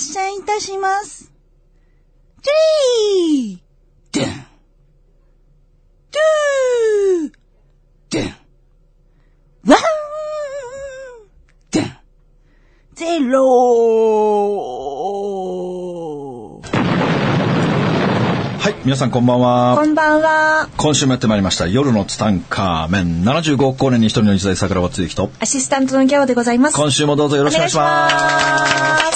発射いたします。 three ドゥン two ドゥン one ドゥン zeroはい、皆さんこんばんは。こんばんは。今週もやってまいりました。夜のツタンカーメン75億光年に一人の日大桜庭つゆきと。アシスタントのギャオでございます。今週もどうぞよろしくお願いします。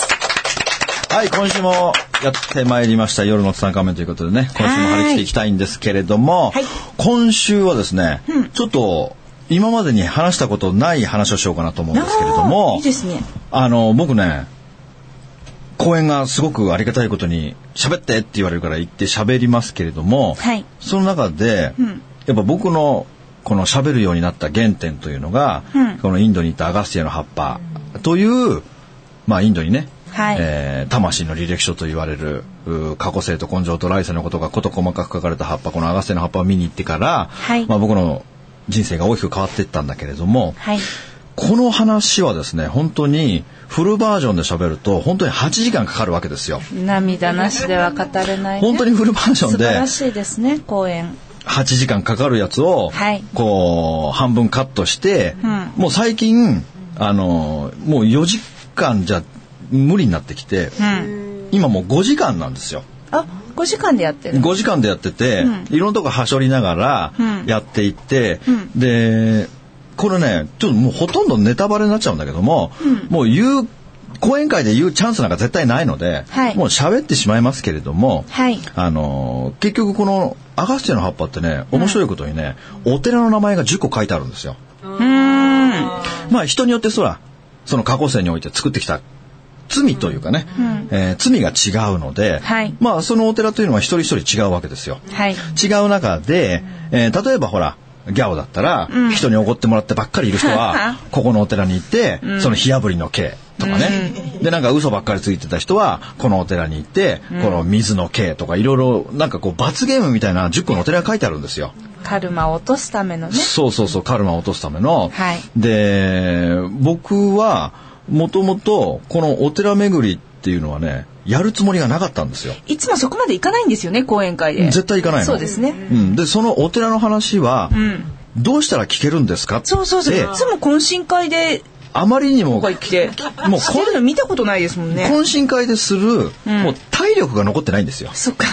はい、今週もやってまいりました。夜のツタンカーメンということでね、今週も張り切っていきたいんですけれども、はい。今週はですね、ちょっと今までに話したことない話をしようかなと思うんですけれどもいい、ですね。あの、僕ね、公演がすごくありがたいことに喋ってって言われるから言って喋りますけれども、はい。その中で、うん。やっぱ僕のこの喋るようになった原点というのが、うん。このインドに行ったアガスティアの葉っぱという、まあインドにね、はいえー魂の履歴書と言われるう過去性と根性と来世のことが事細かく書かれた葉っぱこのアガスティアの葉っぱを見に行ってから、はいまあ、僕の人生が大きく変わっていったんだけれども、はい。この話はですね本当にフルバージョンで喋ると本当に8時間かかるわけですよ。涙なしでは語れない、ね。本当にフルバージョンで素晴らしいですね、公演。8時間かかるやつを、はいこう半分カットして、うんもう最近あのもう4時間じゃ無理になってきて、うん。今もう5時間なんですよ。あ、5時間でやってる。5時間でやってて、うんいろんなとこはしょりながらうんやっていって、うんでこれねちょっともうほとんどネタバレになっちゃうんだけども、うんもう言う講演会で言うチャンスなんか絶対ないので、はいもう喋ってしまいますけれども、はい。あのー結局このアガスティアの葉っぱってね面白いことにね、お寺の名前が10個書いてあるんですよ。うーん。まあ人によってそらその過去世において作ってきた罪というかね、うんえー罪が違うので、はいまあそのお寺というのは一人一人違うわけですよ。はい。違う中で、えー例えばほらギャオだったら、うん人におごってもらってばっかりいる人は ここのお寺に行って、うんその火炙りの刑とかね、でなんか嘘ばっかりついてた人はこのお寺に行って、この水の刑とかいろいろなんかこう罰ゲームみたいな10個のお寺が書いてあるんですよ。カルマを落とすためのね。そうそうそうカルマを落とすための。はいで僕はもともとこのお寺巡りっていうのはねやるつもりがなかったんですよ。いつもそこまで行かないんですよね、講演会で。絶対行かないの。そうですね。うん、でそのお寺の話は、うん。どうしたら聞けるんですか？そうそうそう。いつも懇親会で、あまりにももうしてるの見たことないですもんね。懇親会でする、うんもう体力が残ってないんですよ。そっか。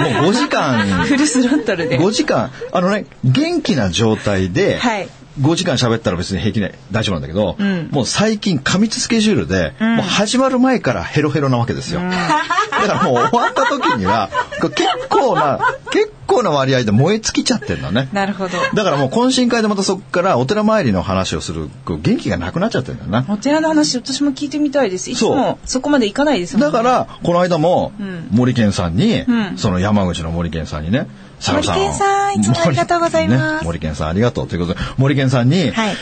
もう5時間 フルスロットルで。5時間あのね元気な状態で、はい。5時間喋ったら別に平気で大丈夫なんだけど、うんもう最近過密スケジュールで、うんもう始まる前からヘロヘロなわけですよ。だからもう終わった時には結構な結構な割合で燃え尽きちゃってるのね。なるほど。だからもう懇親会でまたそこからお寺参りの話をする元気がなくなっちゃってるんだよな。お寺の話、私も聞いてみたいです。いつもそこまで行かないですもんね。だからこの間もうん森健さんに、うんその山口の森健さんにね「佐野森健さんいつもありがとうございます。ね。森健さんありがとうということで森健さんに、はい。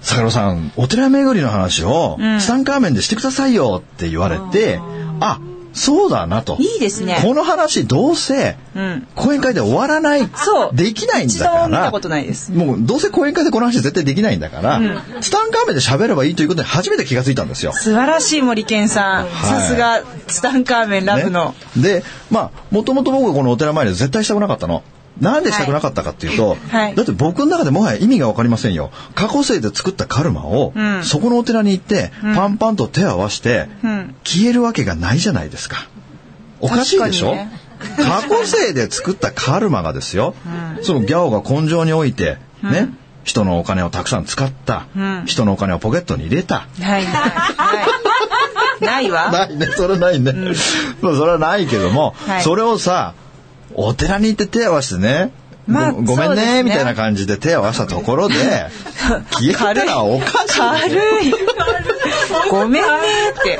坂野さんお寺巡りの話をうん。ツタンカーメンでしてくださいよって言われて、あそうだなといいですね。この話どうせうん。講演会で終わらないそう。できないんだか一度も見たらことないです。もうどうせ講演会でこの話絶対できないんだから、うんツタンカーメンで喋ればいいということに初めて気がついたんですよ。素晴らしい森健さん。さすが、ツタンカーメンラブの。ねでまあもともと僕はこのお寺参りで絶対したくなかったの。なんでしたくなかったかっていうと、はい。だって僕の中でもはや意味が分かりませんよ。過去世で作ったカルマを、うん。そこのお寺に行って、パンパンと手を合わせて、うん。消えるわけがないじゃないですか。おかしいでしょ、ね。過去世で作ったカルマがですよ、そのギャオが根性においてね、人のお金をたくさん使った、うん。人のお金をポケットに入れた、ないない。ない。わ。ないね、それはないね。まあそれはないけども、はい。それをさ、お寺に行って手を合わせてね、まあごごめんねねみたいな感じで手を合わせたところで、消えたらおかしい。軽い。ごめんねって。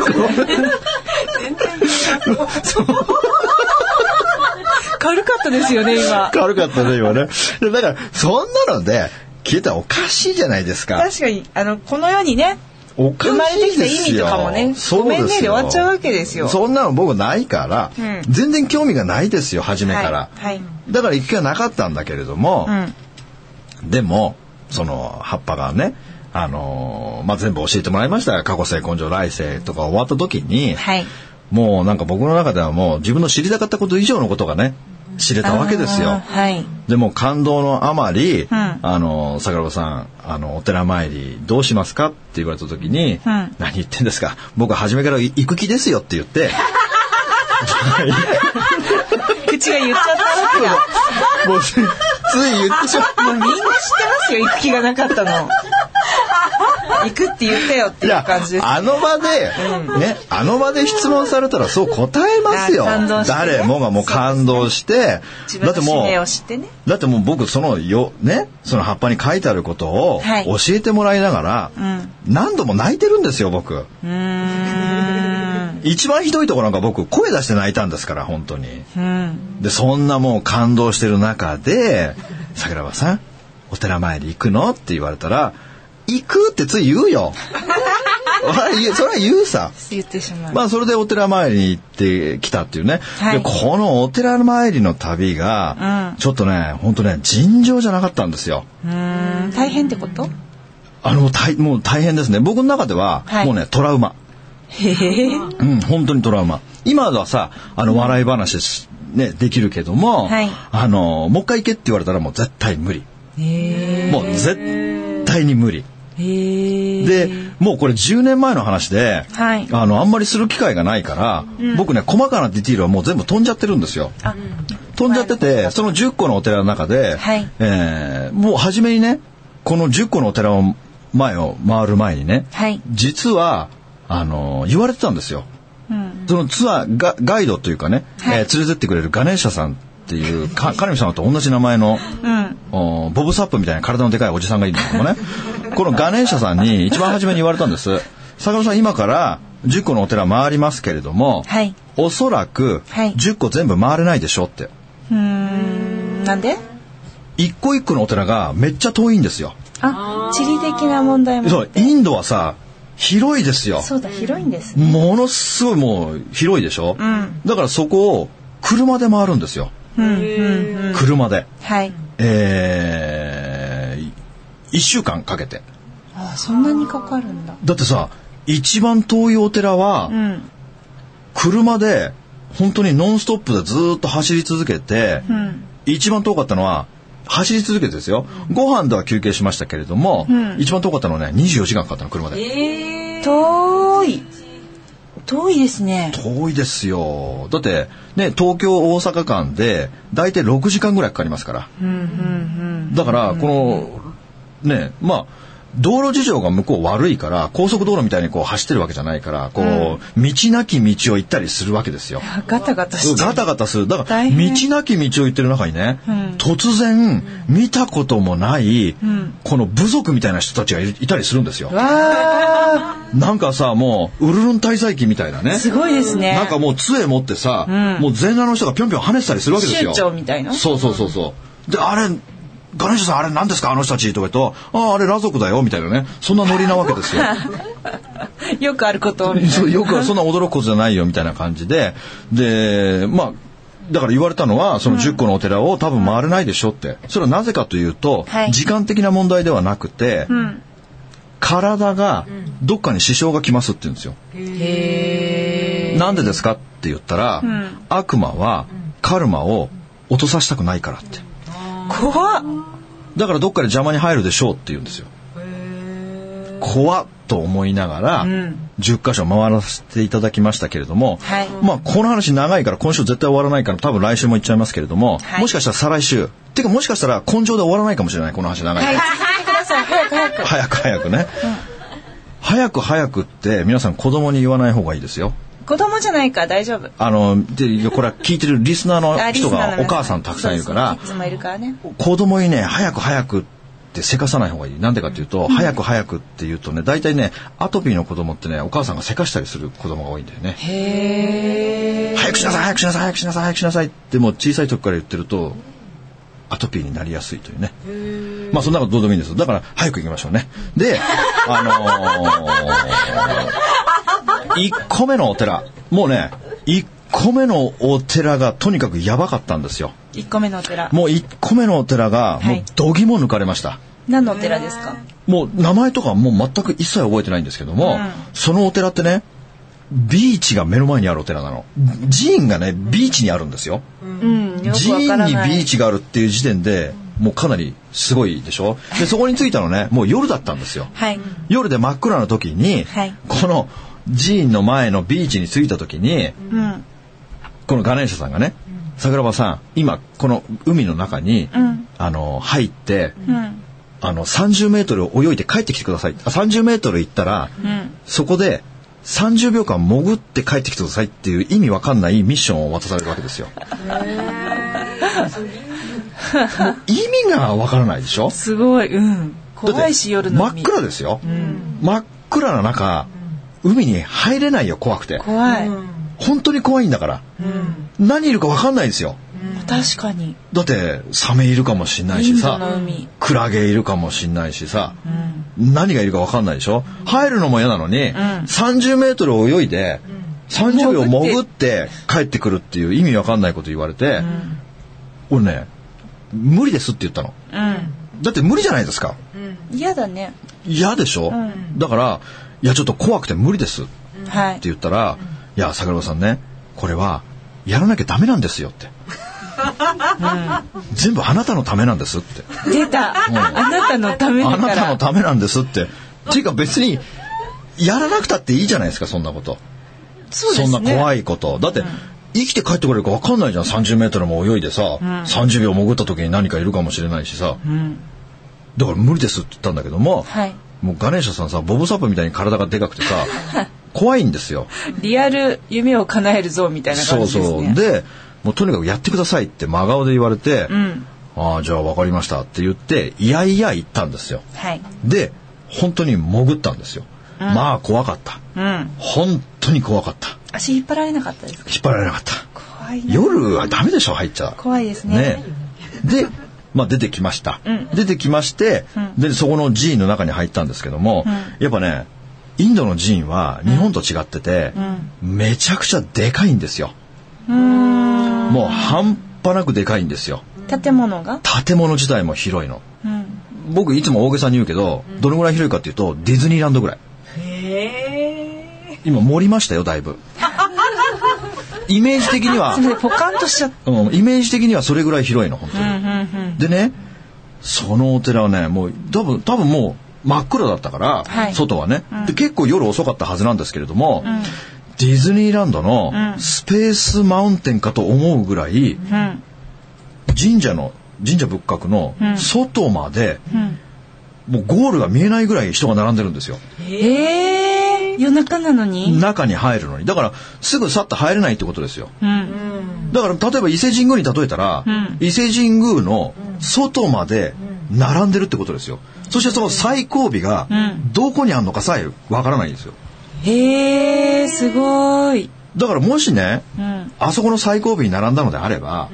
軽かったですよね、今。軽かったね、今ね。でだから、そんなので、消えたらおかしいじゃないですか。確かに、あの、この世にね、おか生まれて。きた意味とかもねそうごめんねで終わっちゃうわけですよそんなの僕ないから、うん全然興味がないですよ、初めから。はい。はい。だから一回はなかったんだけれども、うん。でもその葉っぱがねあのーまあ、全部教えてもらいましたよ過去世根性来世とか終わった時に、はい。もうなんか僕の中ではもう自分の知りたかったこと以上のことがね、知れたわけですよ。はい。でも感動のあまり、んあの、桜庭さん、あの、お寺参りどうしますかって言われた時に、ん何言ってんですか？僕は初めから行く気ですよって言って、口が言っちゃったわけだ。もうついつい言ってしまう。もうみんな知ってますよ、行く気がなかったの。行くって言ったよっていう感じです。あの場で、ね、あの場で質問されたらそう答えますよ。ね誰もがもう感動して、自だってもう。だってもう僕そのよ、ね、その葉っぱに書いてあることをはい教えてもらいながら、うん。何度も泣いてるんですよ、僕。一番ひどいところなんか僕声出して泣いたんですから、本当に。うん。で、そんなもう感動してる中で、桜庭さん、お寺参り行くの？って言われたら、行くってつい言うよ。それは言うさ。言ってしまう。まあそれでお寺参りに行ってきたっていうね。はいでこのお寺参りの旅が、うんちょっとね、本当ね、尋常じゃなかったんですよ。うーん。大変ってこと？あの、大もう大変ですね。僕の中では、はいもうね、トラウマ。へえ。うん、本当にトラウマ。今はさ、あの、笑い話しね、できるけども、はいあの、もう一回行けって言われたらもう絶対無理。もう絶対に無理。で、もうこれ10年前の話で、はいあの、あんまりする機会がないから、僕ね、細かなディティールはもう全部飛んじゃってるんですよ。あ、飛んじゃってて、その10個のお寺の中で、はいえーもう初めにね、この10個のお寺を前を回る前にね、はい。実は、あの、言われてたんですよ。うん。そのツアーが、ガイドというかね、はいえー連れてってくれるガネーシャさんっていう、か、カネミ様と同じ名前の、うん。おボブサップみたいな体のでかいおじさんがいるんだけどもね、このガネーシャさんに一番初めに言われたんです。坂本さん、今から10個のお寺回りますけれども、はい。おそらくはい10個全部回れないでしょって。うーん。なんで？一個一個のお寺がめっちゃ遠いんですよ。あ、地理的な問題もそう。インドはさ、広いですよ。そうだ、広いんですね。ものすごいもう広いでしょ、うんだからそこを車で回るんですよ。うん、うん、うん。車で。はい。えー、一週間かけて。あ、そんなにかかるんだ。だってさ、一番遠いお寺はう、ん。車で、本当にノンストップでずーっと走り続けて、うん。一番遠かったのは、走り続けてですよ。ご飯では休憩しましたけれども、うん一番遠かったのはね、24時間かかったの、車で。遠い。遠いですね。遠いですよ。だって、ね、東京大阪間で、大体6時間ぐらいかかりますから。うん、うん、だから、この、ね、まあ、道路事情が向こう悪いから、高速道路みたいにこう走ってるわけじゃないから、こう、道なき道を行ったりするわけですよ。うん。ガタガタしてガタガタする。だから、道なき道を行ってる中にね、うん突然、見たこともない、んこの部族みたいな人たちがいいたりするんですよ。わなんかさ、もう、ウルルン滞在記みたいなねー。すごいですね。なんかもう杖持ってさ、うんもう全裸の人がぴょんぴょん跳ねてたりするわけですよ。みたいなそうそうそうそう。で、あれ、ガネーシャさんあれ何ですか？あの人たちとか言うと、ああ、あれ裸族だよみたいなね。そんなノリなわけですよ。よくあること よくはそんな驚くことじゃないよみたいな感じで。で、まあ、だから言われたのは、その10個のお寺を多分回れないでしょって。それはなぜかというと、はい時間的な問題ではなくて、うん。体がどっかに支障がきますって言うんですよ。へなんでですか？って言ったら、ん悪魔はカルマを落とさせたくないからって。ー。怖っ。だからどっかで邪魔に入るでしょうって言うんですよ。怖っと思いながら、ん10箇所回らせていただきましたけれども、はいまあこの話長いから今週絶対終わらないから多分来週も行っちゃいますけれども、はいもしかしたら再来週、てかもしかしたら根性で終わらないかもしれないこの話長いから。はい。早く早く。早く早くね。早く早くって皆さん子供に言わない方がいいですよ。子供じゃないから大丈夫。あの、で、これは聞いてるリスナーの人がお母さんたくさんいるから。子供にね、早く早くってせかさない方がいい。なんでかっていうと、早く早くって言うとね、大体ね、アトピーの子供ってね、お母さんがせかしたりする子供が多いんだよね。へ早くしなさい、早くしなさい、早くしなさい、早くしなさいってもう小さい時から言ってると、アトピーになりやすいというね。まあそんなことどうでもいいんですよ。だから早く行きましょうね。で、あのー、1個目のお寺。もうね、1個目のお寺がとにかくやばかったんですよ。ー。1個目のお寺。もう1個目のお寺が、もうはいどぎも抜かれました。何のお寺ですか？もう名前とかもう全く一切覚えてないんですけども、そのお寺ってね、ビーチが目の前にあるお寺なの。寺院がね、ビーチにあるんですよ。うん、寺。院にビーチがあるっていう時点で、もうかなりすごいでしょ？で、そこに着いたのね、もう夜だったんですよ。はい。夜で真っ暗な時に、はいこの寺院の前のビーチに着いた時に、うん。このガネーシャさんがね、桜庭さん、今この海の中に、うん。あの、入って、うん。あの、30メートル泳いで帰ってきてください。あ30メートル行ったら、うん。そこで30秒間潜って帰ってきてくださいっていう意味わかんないミッションを渡されるわけですよ。意味がわからないでしょ？すごい。うん。怖いし、夜の真っ海。暗ですよ。真っ暗な中、海に入れないよ、怖くて。怖い。本当に怖いんだから。何いるかわかんないですよ。確かに。だって、サメいるかもしんないしさ、海。クラゲいるかもしんないしさ、うん。何がいるかわかんないでしょ入るのも嫌なのに、30メートル泳いで、30秒潜って帰ってくるっていう意味わかんないこと言われて、俺ね、無理ですって言ったの。うん。だって無理じゃないですか。嫌だね。嫌でしょ、んだから、いやちょっと怖くて無理ですってはい。言ったら、いや、桜庭さんね、これは、やらなきゃダメなんですよって。全部あなたのためなんですって。出た。あなたのためだあから。なたのためなんですって。っていうか別に、やらなくたっていいじゃないですか、そんなこと。そ。んな怖いこと。だって、生きて帰ってこれるか分かんないじゃん。30メートルも泳いでさ、30秒潜った時に何かいるかもしれないしさ。うん。だから無理ですって言ったんだけども、はい。もうガネーシャさんさ、ボブサップみたいに体がでかくてさ、怖いんですよ。リアル夢を叶えるぞみたいなそう感じですね。そう。で、もうとにかくやってくださいって真顔で言われて、うん。ああ、じゃあ分かりましたって言って、いやいや行ったんですよ。はい。で、本当に潜ったんですよ。まあ怖かった。うん。本当に怖かった。足引っ張られなかったですか？引っ張られなかった。怖いな。夜はダメでしょ、入っちゃ。怖いですね。ね。で、まあ出てきました。うん出てきまして、で、そこの寺院の中に入ったんですけども、やっぱね、インドの寺院は日本と違ってて、めちゃくちゃでかいんですよ。もう半端なくでかいんですよ。建物が？建物自体も広いの。うん。僕いつも大げさに言うけど、どのぐらい広いかっていうと、ディズニーランドぐらい。今盛りましたよ、だいぶ。イメージ的にはポカンとしちゃっうん、イメージ的にはそれぐらい広いの、本当に。うんうんうん。でね、そのお寺はね、もう多分、多分もう真っ暗だったから、はい外はね、で。結構夜遅かったはずなんですけれども、ディズニーランドのスペースマウンテンかと思うぐらい、うん。神社の、神社仏閣の外まで、うん。もうゴールが見えないぐらい人が並んでるんですよ。ええー、夜中なのに？中に入るのに。だから、すぐさっと入れないってことですよ。うん。だから、例えば伊勢神宮に例えたら、ん伊勢神宮の外まで並んでるってことですよ。そしてその最後尾がん、どこにあるのかさえわからないんですよ。へえー、すごい。だからもしね、うん。あそこの最後尾に並んだのであれば、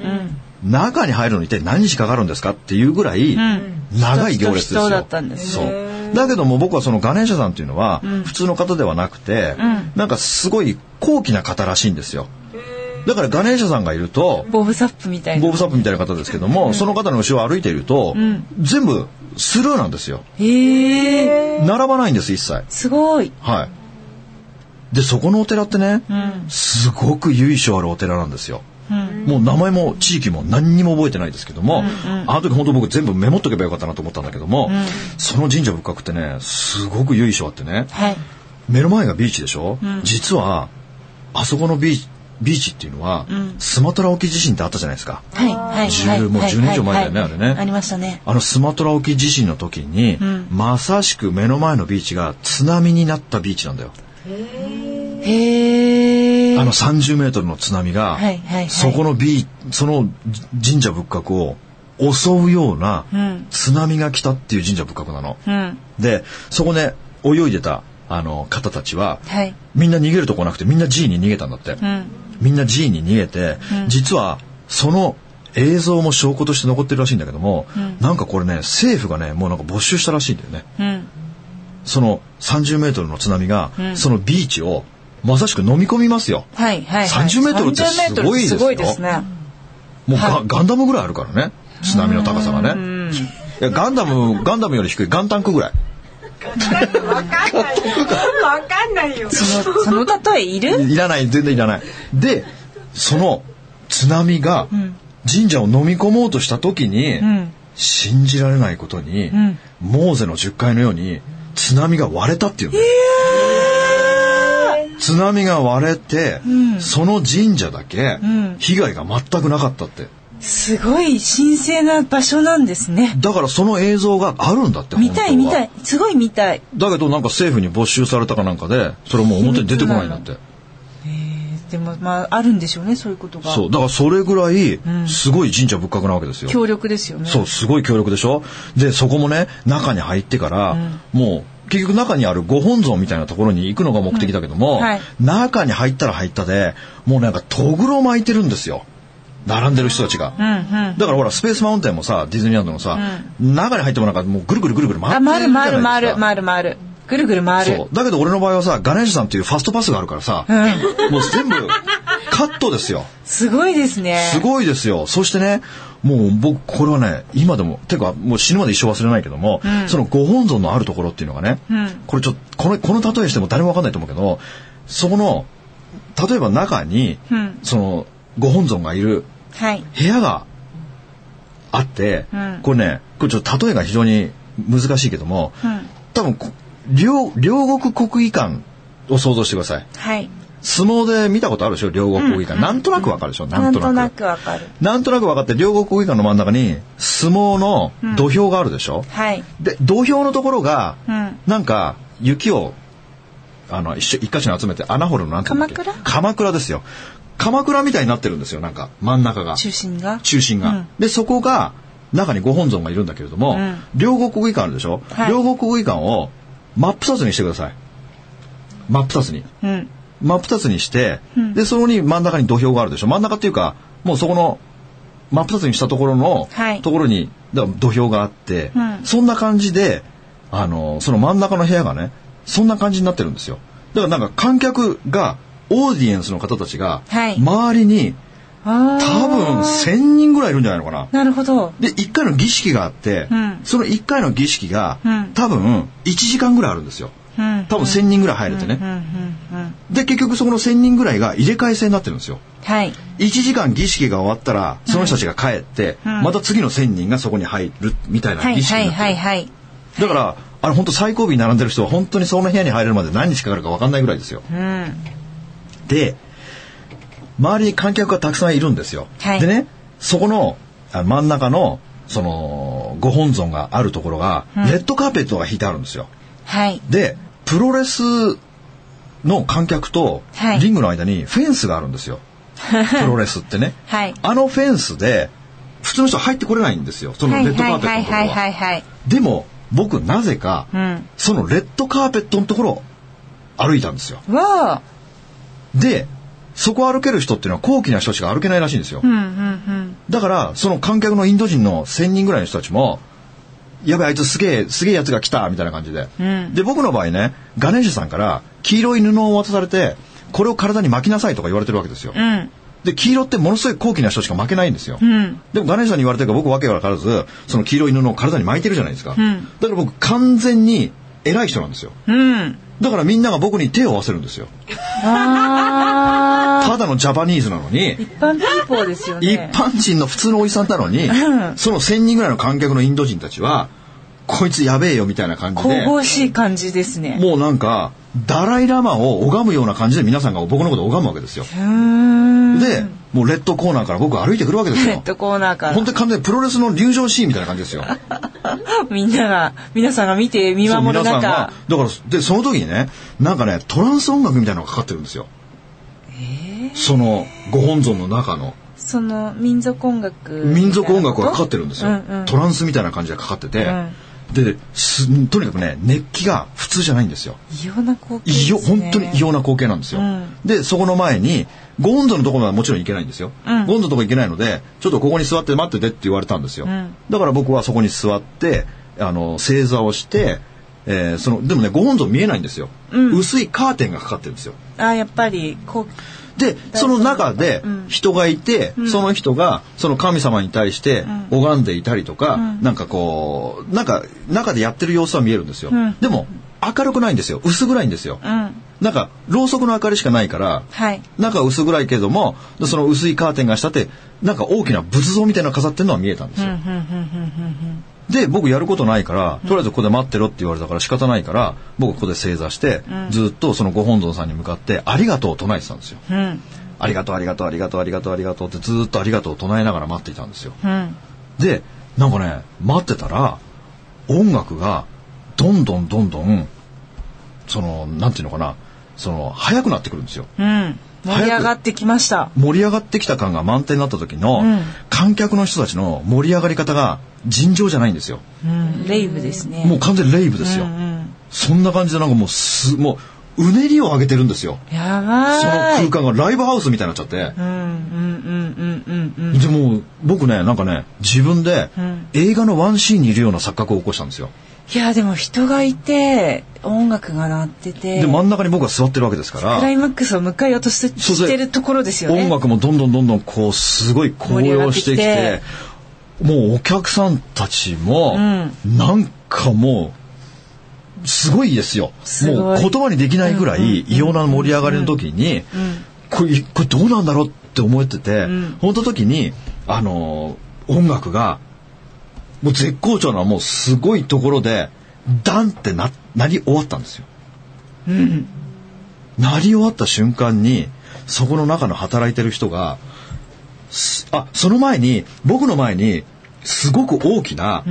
うん。中に入るのに一体何日かかるんですかっていうぐらい、ん長い行列ですよ。人だったんですそう。だけども僕はそのガネーシャさんっていうのは、ん普通の方ではなくて、うんなんかすごい高貴な方らしいんですよ。だからガネーシャさんがいると、ボブサップみたいな。ボブサップみたいな方ですけども、その方の後ろを歩いていると、ん全部スルーなんですよ。へえー、並ばないんです、一切。すごい。はい。で、そこのお寺ってね、うん。すごく由緒あるお寺なんですよ。うん。もう名前も地域も何にも覚えてないですけども、あの時本当僕全部メモっとけばよかったなと思ったんだけども、その神社仏閣ってね、すごく由緒あってね、はい。目の前がビーチでしょ、実は、あそこのビーチ、ビーチっていうのは、スマトラ沖地震ってあったじゃないですか。はい。はい。十はい。もう10年以上前だよねはいあれねありましたね。あのスマトラ沖地震の時に、まさしく目の前のビーチが津波になったビーチなんだよ。へえ。あの30メートルの津波が、はいはいはいそこのビーその神社仏閣を襲うようなうん津波が来たっていう神社仏閣なの。うん。で、そこね、泳いでたあの方たちは、はい。みんな逃げるとこなくてみんな G に逃げたんだって。うん。みんな G に逃げて、実はその映像も証拠として残ってるらしいんだけども、なんかこれね、政府がね、もうなんか没収したらしいんだよね。うん。その30メートルの津波が、そのビーチをまさしく飲み込みますよ。はいはいはい。30メートルってすごいですよ30メートルすごいですね。もうガ,、はいガンダムぐらいあるからね。津波の高さがね。いや、ガンダム、ガンダムより低い。ガンタンクぐらい。わかんないよ。わかんないよ。その、その例えいる？いらない、全然いらない。で、その津波が神社を飲み込もうとした時に、ん信じられないことに、んモーゼの10階のように津波が割れたっていうの。津波が割れて、その神社だけん被害が全くなかったって。すごい神聖な場所なんですね。だからその映像があるんだって。見たい見たい。すごい見たい。だけどなんか政府に没収されたかなんかで、それもう表に出てこないんだって。でもまああるんでしょうねそういうことが。そう。だからそれぐらい、すごい神社仏閣なわけですよ。強力ですよね。そう、すごい強力でしょで、そこもね、中に入ってから、もう、結局中にあるご本尊みたいなところに行くのが目的だけども、うんはい中に入ったら入ったで、もうなんかとぐろ巻いてるんですよ。並んでる人たちが。うんうん。だからほら、スペースマウンテンもさ、ディズニーランドのさ、中に入ってもなんかもうぐるぐるぐるぐる回ってあるじゃ回ないですか。る回る回る回る回る。ぐるぐる回る。そう。だけど俺の場合はさ、ガネーシュさんっていうファストパスがあるからさ、もう全部カットですよ。すごいですね。すごいですよ。そしてね、もう僕、これはね、今でも、てか、もう死ぬまで一生忘れないけども、そのご本尊のあるところっていうのがね、これちょっと、この、この例えしても誰もわかんないと思うけど、そこの、例えば中に、うんその、ご本尊がいるはい。部屋があって、うんこれね、これちょっと例えが非常に難しいけども、うん。多分こ、両、両国国技館を想像してください。はい。相撲で見たことあるでしょ両国国技館。なんとなくわかるでしょなとなんんとなくわかる。なんとなく分かって、両国国技館の真ん中に相撲の土俵があるでしょ、はい。で、土俵のところが、うん。なんか雪を、あの、一緒一箇所に集めて穴掘るのなんて鎌倉？鎌倉ですよ。鎌倉みたいになってるんですよ、なんか真ん中が。中心が？中心が。うんで、そこが、中にご本尊がいるんだけれども、うん両国国技館あるでしょ、はい両国国技館を真っ二つにしてください。真っ二つに。うん。真っ二つにして、うんで、そこに真ん中に土俵があるでしょ真ん中っていうか、もうそこの、真っ二つにしたところの、はいところに、だから土俵があって、うんそんな感じで、あの、その真ん中の部屋がね、そんな感じになってるんですよ。だからなんか観客が、オーディエンスの方たちが、はい周りにああ。多分1000人ぐらいいるんじゃないのかな。なるほど。で、1回の儀式があって、うんその1回の儀式が、うん多分1時間ぐらいあるんですよ。うん。多分1000人ぐらい入れてね。うんうんうん。で、結局そこの1000人ぐらいが入れ替え制になってるんですよ。はい。1時間儀式が終わったら、その人たちが帰って、うんまた次の1000人がそこに入るみたいなはい儀式はいになって。だから、あれ本当最後尾に並んでる人は本当にその部屋に入れるまで何日かかるか分かんないぐらいですよ。うん。で、周りに観客がたくさんいるんですよ。はいでね、そこのあ真ん中の、その、ご本尊があるところが、レッドカーペットが引いてあるんですよ。はい。で、プロレスの観客とはいリングの間にフェンスがあるんですよ。プロレスってね。はい。あのフェンスで、普通の人入ってこれないんですよ。そのはいレッドカーペットはいはいのところは。はいはい。でも、僕なぜか、うん。そのレッドカーペットのところを歩いたんですよ。で、そこを歩ける人っていうのは高貴な人しか歩けないらしいんですよ。だから、その観客のインド人の1000人ぐらいの人たちも、やべえ、あいつすげえ、すげえやつが来たみたいな感じで。うんで、僕の場合ね、ガネーシュさんから黄色い布を渡されて、これを体に巻きなさいとか言われてるわけですよ。うん。で、黄色ってものすごい高貴な人しか巻けないんですよ。うん。でもガネーシュさんに言われてるから僕わけわからず、その黄色い布を体に巻いてるじゃないですか。んだから僕完全に偉い人なんですよ。うん。だからみんなが僕に手を合わせるんですよ。ただのジャパニーズなのに、一般ピーポーですよね。一般人の普通のおじさんなのに、うんその1000人ぐらいの観客のインド人たちは、こいつやべえよみたいな感じで、神々しい感じですね。もうなんか、ダライラマを拝むような感じで皆さんが僕のことを拝むわけですよ。で、もうレッドコーナーから僕歩いてくるわけですよ。レッドコーナーから本当に完全にプロレスの入場シーンみたいな感じですよ。みんなが、皆さんが見て見守る中。、だから、で、その時にね、なんかね、トランス音楽みたいなのがかかってるんですよ。その、ご本尊の中の。その民族音楽民族音楽がかかってるんですよ、うんうんトランスみたいな感じでかかってて、うんですとにかくね熱気が普通じゃないんですよ。異様な光景ですね。本当に異様な光景なんですよ、うん。でそこの前にご本尊のところはもちろん行けないんですよ、うん。ご本尊のとこ行けないのでちょっとここに座って待っててって言われたんですよ、うん。だから僕はそこに座ってあの正座をして、えーそのでもねご本尊見えないんですよ、うん。薄いカーテンがかかってるんですよ。あやっぱりこうで、その中で人がいて、その人がその神様に対して拝んでいたりとか、なんかこう、なんか中でやってる様子は見えるんですよ。でも明るくないんですよ。薄暗いんですよ。うん。なんか、ろうそくの明かりしかないから、はい。中は薄暗いけども、その薄いカーテンが下って、なんか大きな仏像みたいなの飾ってるのは見えたんですよ。で、僕やることないから、とりあえずここで待ってろって言われたから仕方ないから、僕ここで正座して、ずっとそのご本尊さんに向かって、ありがとうを唱えてたんですよ。うん。ありがとう、ありがとう、ありがとう、ありがとう、ありがとうってずっとありがとうを唱えながら待っていたんですよ。うん。で、なんかね、待ってたら、音楽が、どんどんどんどん、その、なんていうのかな、その、速くなってくるんですよ。うん。盛り上がってきました。盛り上がってきた感が満点になった時の、うん観客の人たちの盛り上がり方が尋常じゃないんですよ。うん。レイブですね。もう完全にレイブですよ。うん。そんな感じでなんかもうす、もう、うねりを上げてるんですよ。やばその。空間がライブハウスみたいになっちゃって。うんうんうんうんうんうん。でも、僕ね、なんかね、自分でん映画のワンシーンにいるような錯覚を起こしたんですよ。いやでも人がいて音楽が鳴ってて。で、真ん中に僕が座ってるわけですから。クライマックスを迎えようとしてるところですよね。音楽もどんどんどんどんこうすごい高揚してきてもうお客さんたちも、うん。なんかもうすごいですよ。もう言葉にできないぐらい異様な盛り上がりの時に、これこれどうなんだろうって思ってて、ん。本当時にあのー音楽がもう絶好調なもうすごいところでダンってななり終わったんですよ。うん。鳴り終わった瞬間にそこの中の働いてる人がすあその前に僕の前にすごく大きな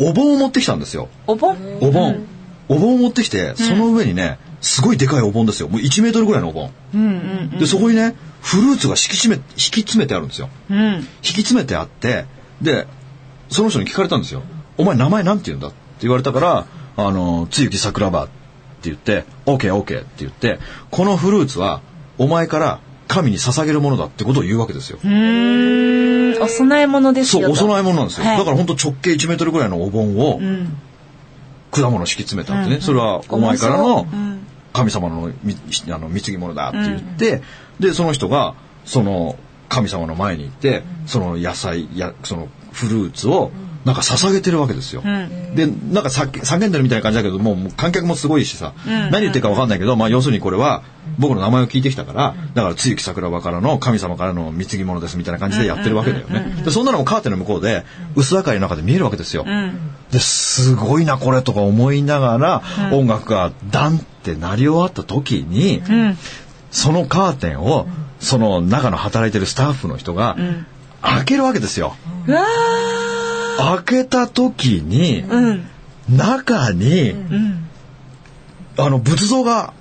お盆を持ってきたんですよ。お盆？お盆、お盆を持ってきてその上にねすごいでかいお盆ですよ。もう1メートルぐらいのお盆。でそこにねフルーツが敷き詰め引き詰めてあるんですよ。うん。引き詰めてあってでその人に聞かれたんですよ「お前名前なんて言うんだ?」って言われたから「あのつゆき桜庭」って言って「OKOK」って言ってこのフルーツはお前から神に捧げるものだってことを言うわけですよ。うーん。お供え物ですよそう、お供え物物なんですよ。はい。だから本当直径1メートルぐらいのお盆をうん。果物敷き詰めたってね、それはお前からのうん。神様のみあの貢ぎ物だって言って、でその人がその神様の前に行って、その野菜やそのフルーツをなんか捧げてるわけですよ。ん。でなんかさ叫んでるみたいな感じだけどもう観客もすごいしさ、何言ってるかわかんないけど、まあ、要するにこれは僕の名前を聞いてきたからだから露木桜庭からの神様からの貢ぎ物ですみたいな感じでやってるわけだよね。でそんなのもカーテンの向こうで薄明かりの中で見えるわけですよ。ですごいなこれとか思いながら、音楽がダンって鳴り終わった時に、そのカーテンをその中の働いてるスタッフの人が開けるわけですよ。開けた時に、ーうん。中に、うん。あの仏像が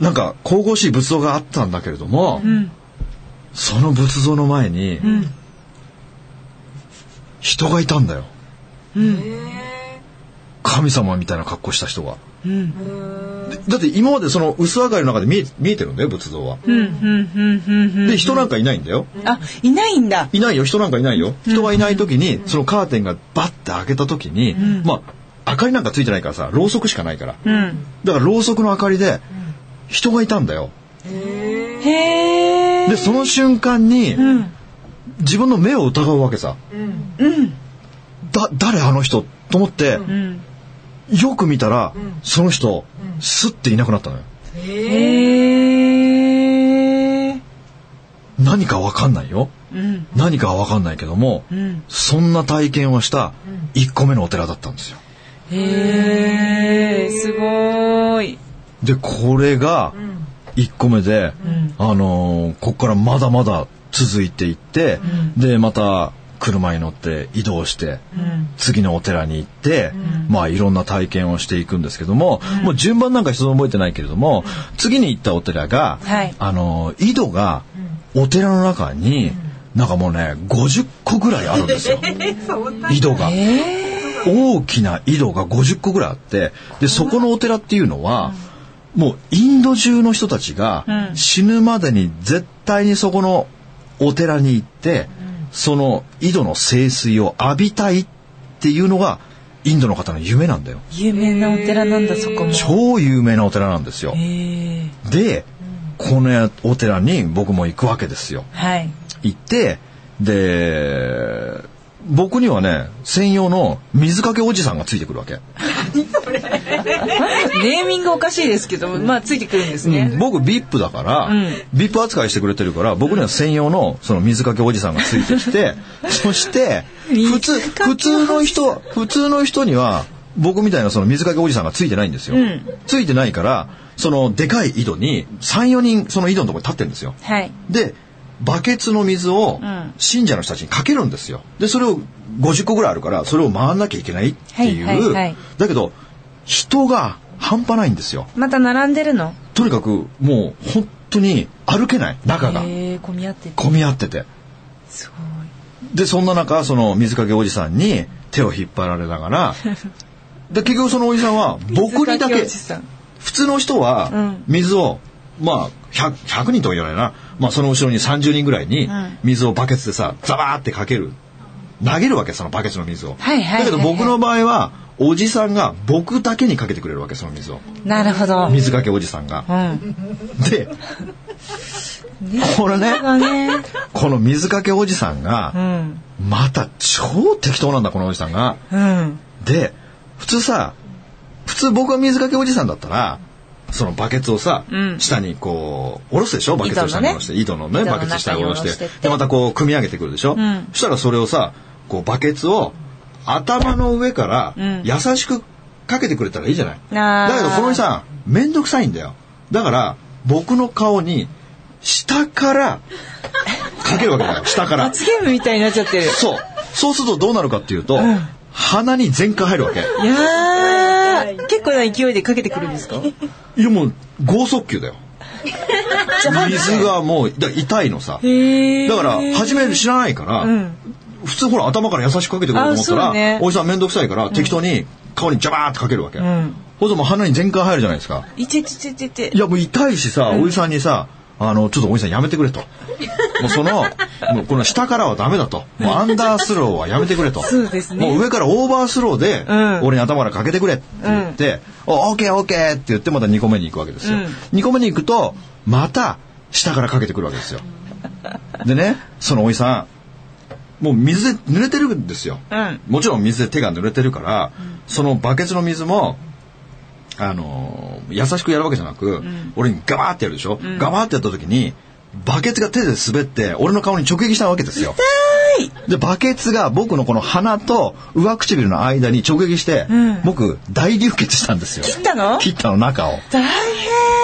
なんか神々しい仏像があったんだけれども、うん。その仏像の前に、ん。人がいたんだよ。うん。神様みたいな格好した人が。だって今までその薄明かりの中で見え見えてるんだよ仏像は。うんうんうんうんで人なんかいないんだよ。あいないんだ。いないよ人なんかいないよ。人がいない時にそのカーテンがバッて開けた時に、まあ明かりなんかついてないからさろうそくしかないから。うん。だからろうそくの明かりで人がいたんだよ。へえでその瞬間にうん。自分の目を疑うわけさ。うん。だ誰あの人？と思ってうんよく見たらその人スッていなくなったのよ。へえ何かわかんないよ。うん。何かはわかんないけどもうん。そんな体験をした1個目のお寺だったんですよ。へえすごい。でこれが1個目で、あのーここからまだまだ続いていって、でまた車に乗って移動して、次のお寺に行って、まあいろんな体験をしていくんですけども、もう順番なんか一つも覚えてないけれども、次に行ったお寺が、はい。あのー井戸がお寺の中に、なんかもうね50個ぐらいあるんですよ。井戸が。え大きな井戸が50個ぐらいあってでそこのお寺っていうのは、もうインド中の人たちがうん。死ぬまでに絶対にそこのお寺に行って、その井戸の聖水を浴びたいっていうのがインドの方の夢なんだよ。有名なお寺なんだそこも超有名なお寺なんですよ。でこのお寺に僕も行くわけですよ。はい。行って、で、僕にはね、専用の水かけおじさんがついてくるわけ。ネーミングおかしいですけど、まあついてくるんですね。うん。僕 VIP だから、うん。VIP 扱いしてくれてるから僕には専用のその水かけおじさんがついてきて そして普通普通の人普通の人には僕みたいなその水かけおじさんがついてないんですよ、うん。ついてないからそのでかい井戸に34人その井戸のところに立ってるんですよ。はい。でバケツの水をうん。信者の人たちにかけるんですよ。でそれを50個ぐらいあるからそれを回んなきゃいけないっていう、はいはいはい。だけど人が半端ないんですよ。また並んでるの？とにかくもう本当に歩けない。中が。混み合ってて。混み合ってて。すでそんな中その水かけおじさんに手を引っ張られながら。で結局そのおじさんはごい。僕にだけ普通の人はうん。水をまあ 100, 100人とは言わないな、まあ、その後ろに30人ぐらいにん。水をバケツでさザバーってかける投げるわけそのバケツの水を、はいはいだけど僕の場合はおじさんが僕だけにかけてくれるわけその水をなるほど。水かけおじさんがうん。でこれねだね。この水かけおじさんうが、ん。また超適当なんだ、このおじさんが。うん。で、普通さ、普通僕が水かけおじさんだったら、そのバケツをさ、うん下にこう、下ろすでしょ？バケツを下に下ろして、井戸のね、井戸のバケツ下に下ろしてで、またこう、組み上げてくるでしょ、んそしたらそれをさ、こう、バケツを頭の上からうん優しくかけてくれたらいいじゃない。だけどこのさん、めんどくさいんだよ。だから、僕の顔に、下から、かけるわけだよ。下から。罰ゲームみたいになっちゃってる。そう。そうするとどうなるかっていうと、ん鼻に全開入るわけ。いやー、結構な勢いでかけてくるんですか？いやもう、剛速球だよ。水がもう、だ痛いのさ。へだから、初め知らないから、うん。普通ほら頭から優しくかけてくれると思ったら、ねおじさんめんどくさいから、適当に顔にジャバーってかけるわけ。んほんともう鼻に全開入るじゃないですか。いてててててい。やもう痛いしさ、おじさんにさ、あの、ちょっとおじさんやめてくれと。もうその、もうこの下からはダメだと。もうアンダースローはやめてくれと。そうですねもう上からオーバースローで、うん俺に頭からかけてくれって言って、おオッケーオッケーって言ってまた2個目に行くわけですよ。うん2個目に行くと、また下からかけてくるわけですよ。でね、そのおじさん、もう水で濡れてるんですよ。うん。もちろん水で手が濡れてるから、そのバケツの水も、あのー優しくやるわけじゃなく、俺にガバーってやるでしょ、ガバーってやった時に、バケツが手で滑って、俺の顔に直撃したわけですよ。で、バケツが僕のこの鼻と上唇の間に直撃して、ん僕、大流血したんですよ。切ったの？切ったの中を。大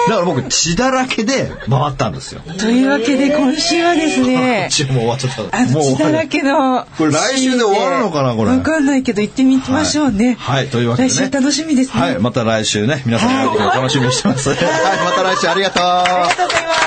だから僕、血だらけで回ったんですよ。変というわけで今週はですね、血もう終わっちゃった。あのもう血だらけの。これ来週で終わるのかなこれわかんないけど行ってみましょうね。はい、はいというわけでね。来週楽しみですね。はい、また来週ね、皆さんのお楽しみにしてます。はい、また来週ありがとう。ありがとうございます。